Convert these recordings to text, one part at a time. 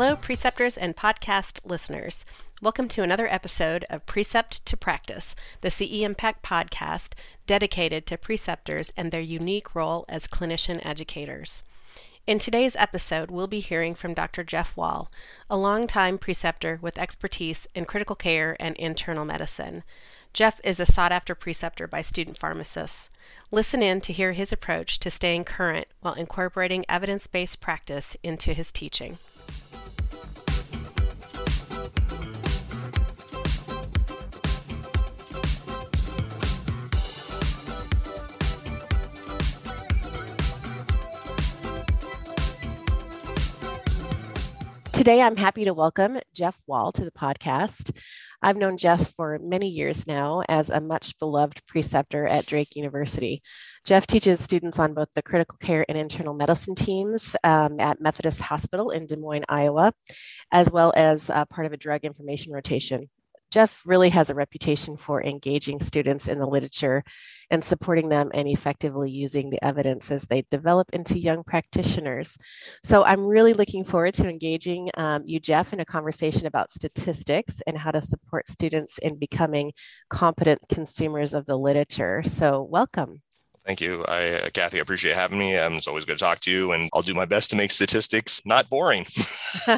Hello, preceptors and podcast listeners. Welcome to another episode of Precept to Practice, the CE Impact podcast dedicated to preceptors and their unique role as clinician educators. In today's episode, we'll be hearing from Dr. Jeff Wall, a longtime preceptor with expertise in critical care and internal medicine. Jeff is a sought after preceptor by student pharmacists. Listen in to hear his approach to staying current while incorporating evidence based practice into his teaching. Today, I'm happy to welcome Jeff Wall to the podcast. I've known Jeff for many years now as a much beloved preceptor at Drake University. Jeff teaches students on both the critical care and internal medicine teams um, at Methodist Hospital in Des Moines, Iowa, as well as uh, part of a drug information rotation Jeff really has a reputation for engaging students in the literature and supporting them and effectively using the evidence as they develop into young practitioners. So I'm really looking forward to engaging um, you, Jeff, in a conversation about statistics and how to support students in becoming competent consumers of the literature. So welcome. Thank you. I, uh, Kathy, I appreciate having me. Um, it's always good to talk to you, and I'll do my best to make statistics not boring. all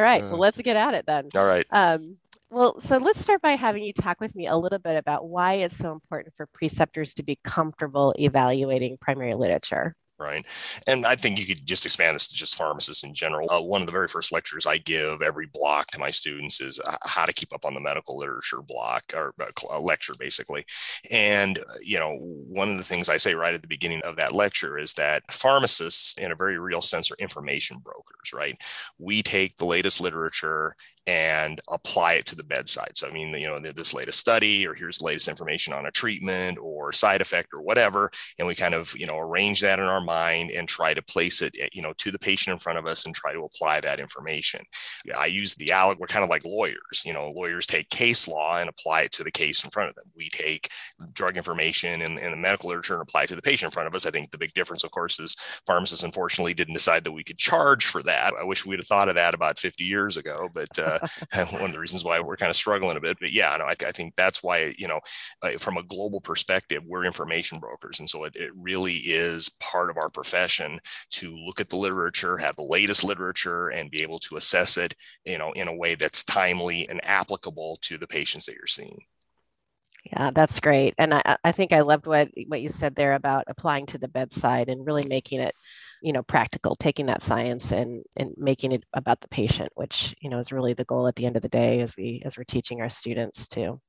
right. Well, uh, let's get at it then. All right. Um, well, so let's start by having you talk with me a little bit about why it's so important for preceptors to be comfortable evaluating primary literature right? And I think you could just expand this to just pharmacists in general. Uh, one of the very first lectures I give every block to my students is uh, how to keep up on the medical literature block or uh, lecture, basically. And, uh, you know, one of the things I say right at the beginning of that lecture is that pharmacists, in a very real sense, are information brokers, right? We take the latest literature and apply it to the bedside. So, I mean, you know, this latest study, or here's the latest information on a treatment or side effect or whatever. And we kind of, you know, arrange that in our mind and try to place it, you know, to the patient in front of us and try to apply that information. I use the alleg, we're kind of like lawyers, you know, lawyers take case law and apply it to the case in front of them. We take drug information and, and the medical literature and apply it to the patient in front of us. I think the big difference, of course, is pharmacists unfortunately didn't decide that we could charge for that. I wish we'd have thought of that about 50 years ago, but, uh, one of the reasons why we're kind of struggling a bit. But yeah, no, I, I think that's why you know, uh, from a global perspective, we're information brokers, and so it, it really is part of our profession to look at the literature, have the latest literature, and be able to assess it, you know, in a way that's timely and applicable to the patients that you're seeing. Yeah, that's great. And I, I think I loved what, what you said there about applying to the bedside and really making it you know practical taking that science and and making it about the patient which you know is really the goal at the end of the day as we as we're teaching our students too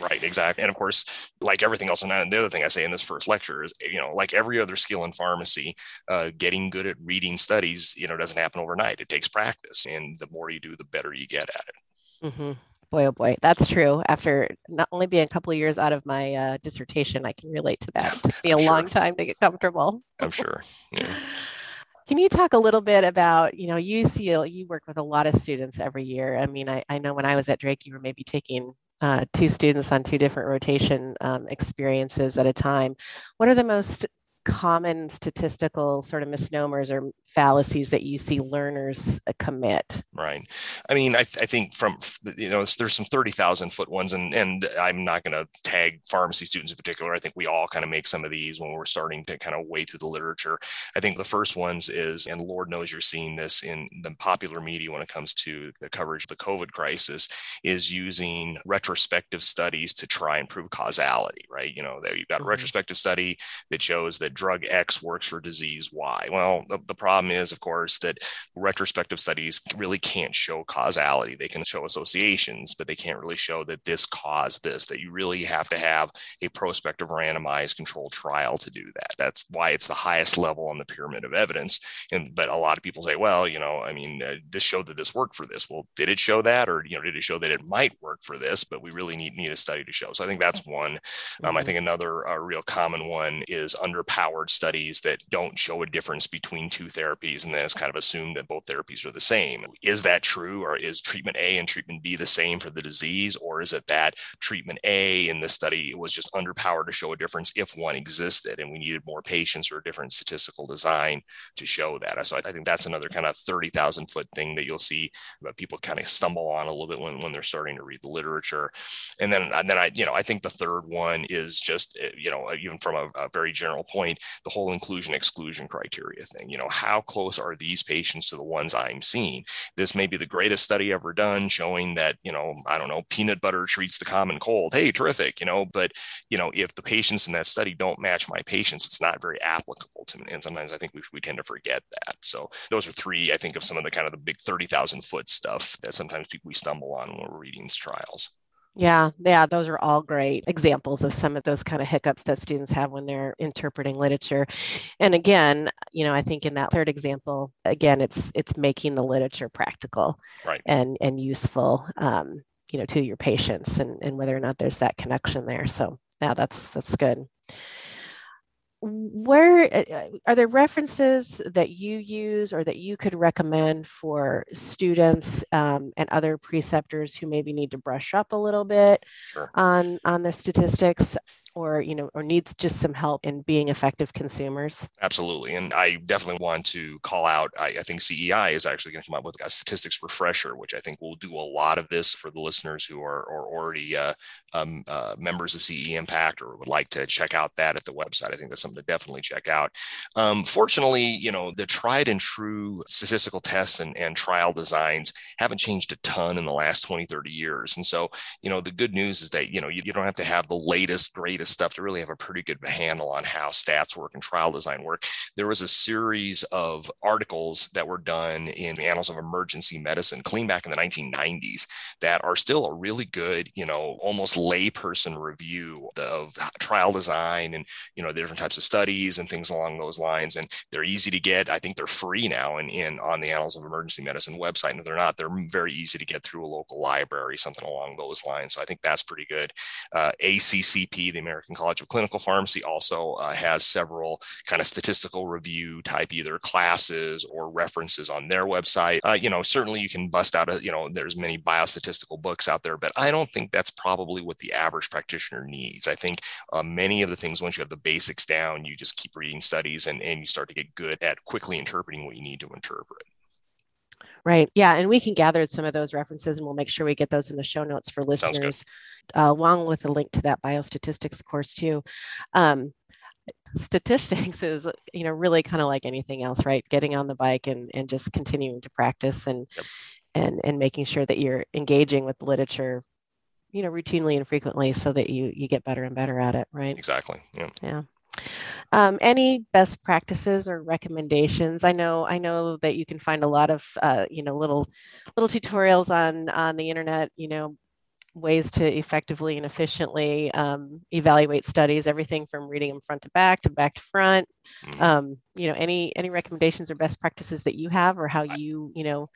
Right, exactly. And of course, like everything else, and the other thing I say in this first lecture is, you know, like every other skill in pharmacy, uh, getting good at reading studies, you know, doesn't happen overnight. It takes practice. And the more you do, the better you get at it. Mm-hmm boy oh boy that's true after not only being a couple of years out of my uh, dissertation i can relate to that it took me a sure. long time to get comfortable i'm sure yeah. can you talk a little bit about you know you see you work with a lot of students every year i mean i, I know when i was at drake you were maybe taking uh, two students on two different rotation um, experiences at a time what are the most common statistical sort of misnomers or fallacies that you see learners uh, commit? Right. I mean, I, th- I think from, you know, there's some 30,000 foot ones, and, and I'm not going to tag pharmacy students in particular. I think we all kind of make some of these when we're starting to kind of wade through the literature. I think the first ones is, and Lord knows you're seeing this in the popular media when it comes to the coverage of the COVID crisis, is using retrospective studies to try and prove causality, right? You know, that you've got a mm-hmm. retrospective study that shows that drug X works for disease Y. Well, the, the problem is, of course, that retrospective studies really can't show causality. They can show associations, but they can't really show that this caused this, that you really have to have a prospective randomized controlled trial to do that. That's why it's the highest level on the pyramid of evidence. And but a lot of people say, well, you know, I mean, uh, this showed that this worked for this. Well, did it show that, or you know, did it show that it might work for this? But we really need need a study to show. So I think that's one. Um, I mm-hmm. think another uh, real common one is underpowered underpowered studies that don't show a difference between two therapies and then it's kind of assumed that both therapies are the same. Is that true? Or is treatment A and treatment B the same for the disease? Or is it that treatment A in the study was just underpowered to show a difference if one existed and we needed more patients or a different statistical design to show that? So I think that's another kind of 30,000 foot thing that you'll see that people kind of stumble on a little bit when, when they're starting to read the literature. And then, and then I, you know, I think the third one is just, eh, you know, even from a, a very general point, the whole inclusion exclusion criteria thing. You know, how close are these patients to the ones I'm seeing? This may be the greatest study ever done showing that, you know, I don't know, peanut butter treats the common cold. Hey, terrific, you know, but, you know, if the patients in that study don't match my patients, it's not very applicable to me. And sometimes I think we, we tend to forget that. So those are three, I think, of some of the kind of the big 30,000 foot stuff that sometimes we stumble on when we're reading these trials. Yeah, yeah, those are all great examples of some of those kind of hiccups that students have when they're interpreting literature. And again, you know, I think in that third example, again, it's it's making the literature practical right. and and useful, um, you know, to your patients and and whether or not there's that connection there. So yeah, that's that's good where uh, uh, are there references that you use or that you could recommend for students um, and other preceptors who maybe need to brush up a little bit sure. on on their statistics or you know or needs just some help in being effective consumers. Absolutely and i definitely want to call out i, I think cei is actually going to come up with a statistics refresher which i think will do a lot of this for the listeners who are, are already uh, um, uh, members of ce impact or would like to check out that at the website. I think that's something to definitely check out. Um, fortunately you know the tried and true statistical tests and, and trial designs haven't changed a ton in the last 20 30 years and so you know the good news is that you know you, you don't have to have the latest greatest stuff to really have a pretty good handle on how stats work and trial design work. There was a series of articles that were done in the Annals of Emergency Medicine, clean back in the 1990s, that are still a really good, you know, almost layperson review of trial design and you know the different types of studies and things along those lines. And they're easy to get. I think they're free now and in, in on the Annals of Emergency Medicine website. And if they're not, they're very easy to get through a local library, something along those lines. So I think that's pretty good. Uh, ACCP, the American American College of Clinical Pharmacy also uh, has several kind of statistical review type either classes or references on their website. Uh, you know, certainly you can bust out a, you know, there's many biostatistical books out there, but I don't think that's probably what the average practitioner needs. I think uh, many of the things, once you have the basics down, you just keep reading studies and, and you start to get good at quickly interpreting what you need to interpret. Right. Yeah. And we can gather some of those references and we'll make sure we get those in the show notes for listeners, uh, along with a link to that biostatistics course, too. Um, statistics is you know really kind of like anything else right getting on the bike and and just continuing to practice and yep. and and making sure that you're engaging with the literature you know routinely and frequently so that you you get better and better at it right exactly yeah yeah um, any best practices or recommendations? I know I know that you can find a lot of uh, you know little little tutorials on on the internet. You know ways to effectively and efficiently um, evaluate studies. Everything from reading them front to back to back to front. Mm-hmm. Um, you know any any recommendations or best practices that you have or how you you know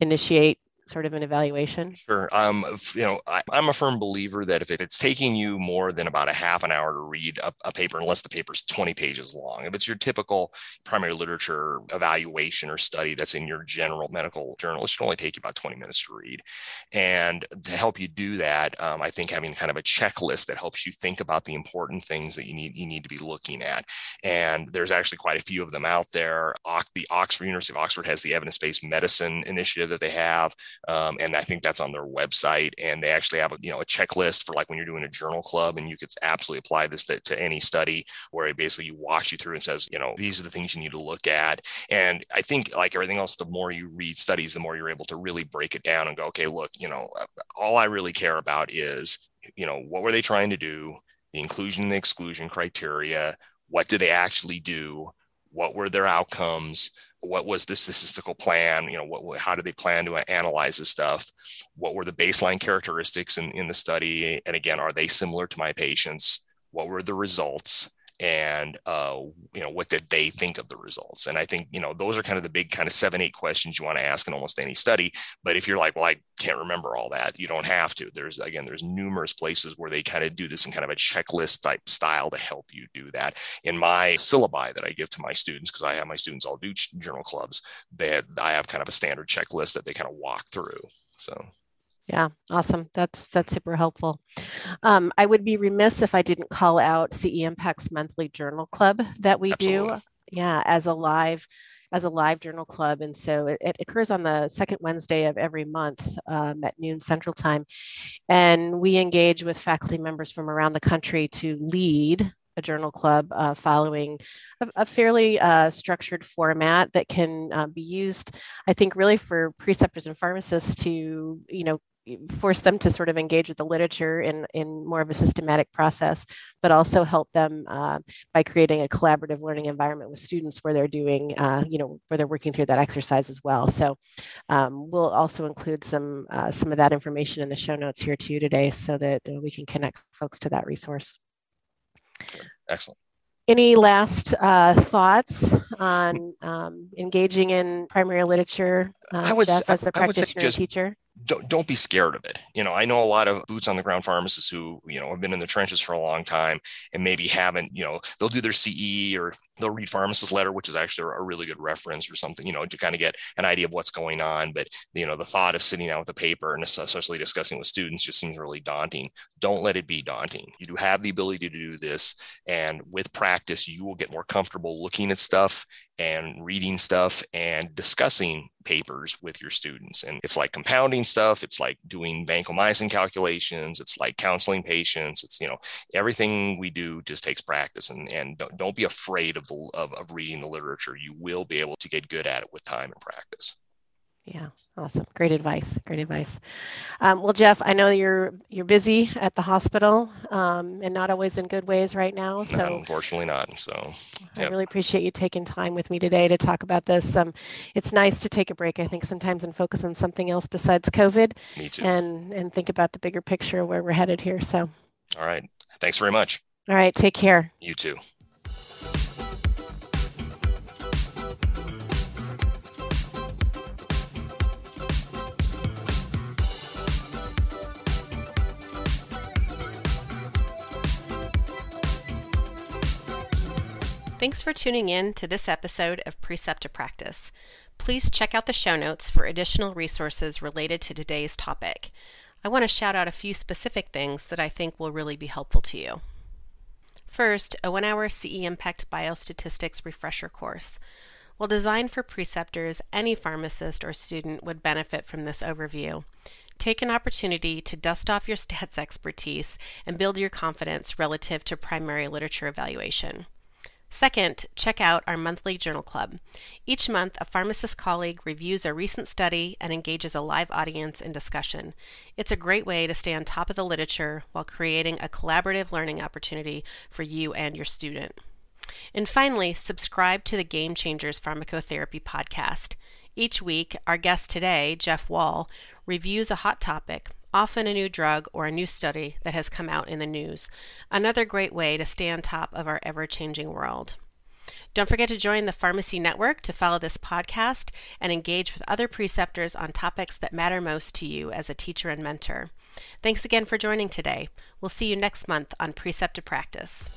initiate sort of an evaluation? Sure. Um, you know, I, am a firm believer that if it's taking you more than about a half an hour to read a, a, paper, unless the paper's 20 pages long, if it's your typical primary literature evaluation or study that's in your general medical journal, it should only take you about 20 minutes to read. And to help you do that, um, I think having kind of a checklist that helps you think about the important things that you need you need to be looking at. And there's actually quite a few of them out there. The Oxford University of Oxford has the evidence-based medicine initiative that they have. Um, and I think that's on their website. And they actually have a, you know a checklist for like when you're doing a journal club, and you could absolutely apply this to, to any study where it basically walks you through and says, you know, these are the things you need to look at. And I think like everything else, the more you read studies, the more you're able to really break it down and go, okay, look, you know, uh, all I really care about is, you know, what were they trying to do? The inclusion and the exclusion criteria. What did they actually do? What were their outcomes? What was the statistical plan? You know what, how did they plan to analyze this stuff? What were the baseline characteristics in, in the study? And again are they similar to my patients? What were the results and uh, you know what did they think of the results? And i think you know those are kind of the big kind of seven eight questions you want to ask in almost any study. But if you're like well i can't remember all that you don't have to. There's again there's numerous places where they kind of do this in kind of a checklist type style to help you do that. In my syllabi that i give to my students because i have my students all do journal clubs that i have kind of a standard checklist that they kind of walk through so yeah, awesome. That's that's super helpful. Um, I would be remiss if I didn't call out CE Impact's monthly journal club that we Absolutely. do. Yeah, as a live as a live journal club, and so it, it occurs on the second Wednesday of every month um, at noon Central Time, and we engage with faculty members from around the country to lead a journal club uh, following a, a fairly uh, structured format that can uh, be used, I think, really for preceptors and pharmacists to, you know, force them to sort of engage with the literature in, in more of a systematic process, but also help them uh, by creating a collaborative learning environment with students where they're doing, uh, you know, where they're working through that exercise as well. So um, we'll also include some uh, some of that information in the show notes here too today, so that we can connect folks to that resource. Excellent. Any last uh, thoughts on um, engaging in primary literature uh, I would, as a practitioner just, teacher? Don't, don't be scared of it. You know, I know a lot of boots on the ground pharmacists who, you know, have been in the trenches for a long time and maybe haven't, you know, they'll do their CE or they'll read pharmacist letter which is actually a really good reference or something you know to kind of get an idea of what's going on but you know the thought of sitting down with a paper and especially discussing with students just seems really daunting don't let it be daunting you do have the ability to do this and with practice you will get more comfortable looking at stuff and reading stuff and discussing papers with your students. And it's like compounding stuff. It's like doing vancomycin calculations. It's like counseling patients. It's, you know, everything we do just takes practice and, and don't, don't be afraid of of, the, of, of reading the literature. You will be able to get good at it with time and practice. Yeah, awesome. Great advice. Great advice. Um, well, Jeff, I know you're you're busy at the hospital um, and not always in good ways right now. So no, unfortunately not. So yep. I really appreciate you taking time with me today to talk about this. Um, it's nice to take a break. I think sometimes and focus on something else besides COVID. Me too. And and think about the bigger picture where we're headed here. So. All right. Thanks very much. All right. Take care. You too. Thanks for tuning in to this episode of Precept to Practice. Please check out the show notes for additional resources related to today's topic. I want to shout out a few specific things that I think will really be helpful to you. First, a one hour CE Impact Biostatistics refresher course. While designed for preceptors, any pharmacist or student would benefit from this overview. Take an opportunity to dust off your stats expertise and build your confidence relative to primary literature evaluation. Second, check out our monthly journal club. Each month, a pharmacist colleague reviews a recent study and engages a live audience in discussion. It's a great way to stay on top of the literature while creating a collaborative learning opportunity for you and your student. And finally, subscribe to the Game Changers Pharmacotherapy podcast. Each week, our guest today, Jeff Wall, reviews a hot topic, often a new drug or a new study that has come out in the news. Another great way to stay on top of our ever changing world. Don't forget to join the Pharmacy Network to follow this podcast and engage with other preceptors on topics that matter most to you as a teacher and mentor. Thanks again for joining today. We'll see you next month on Precept to Practice.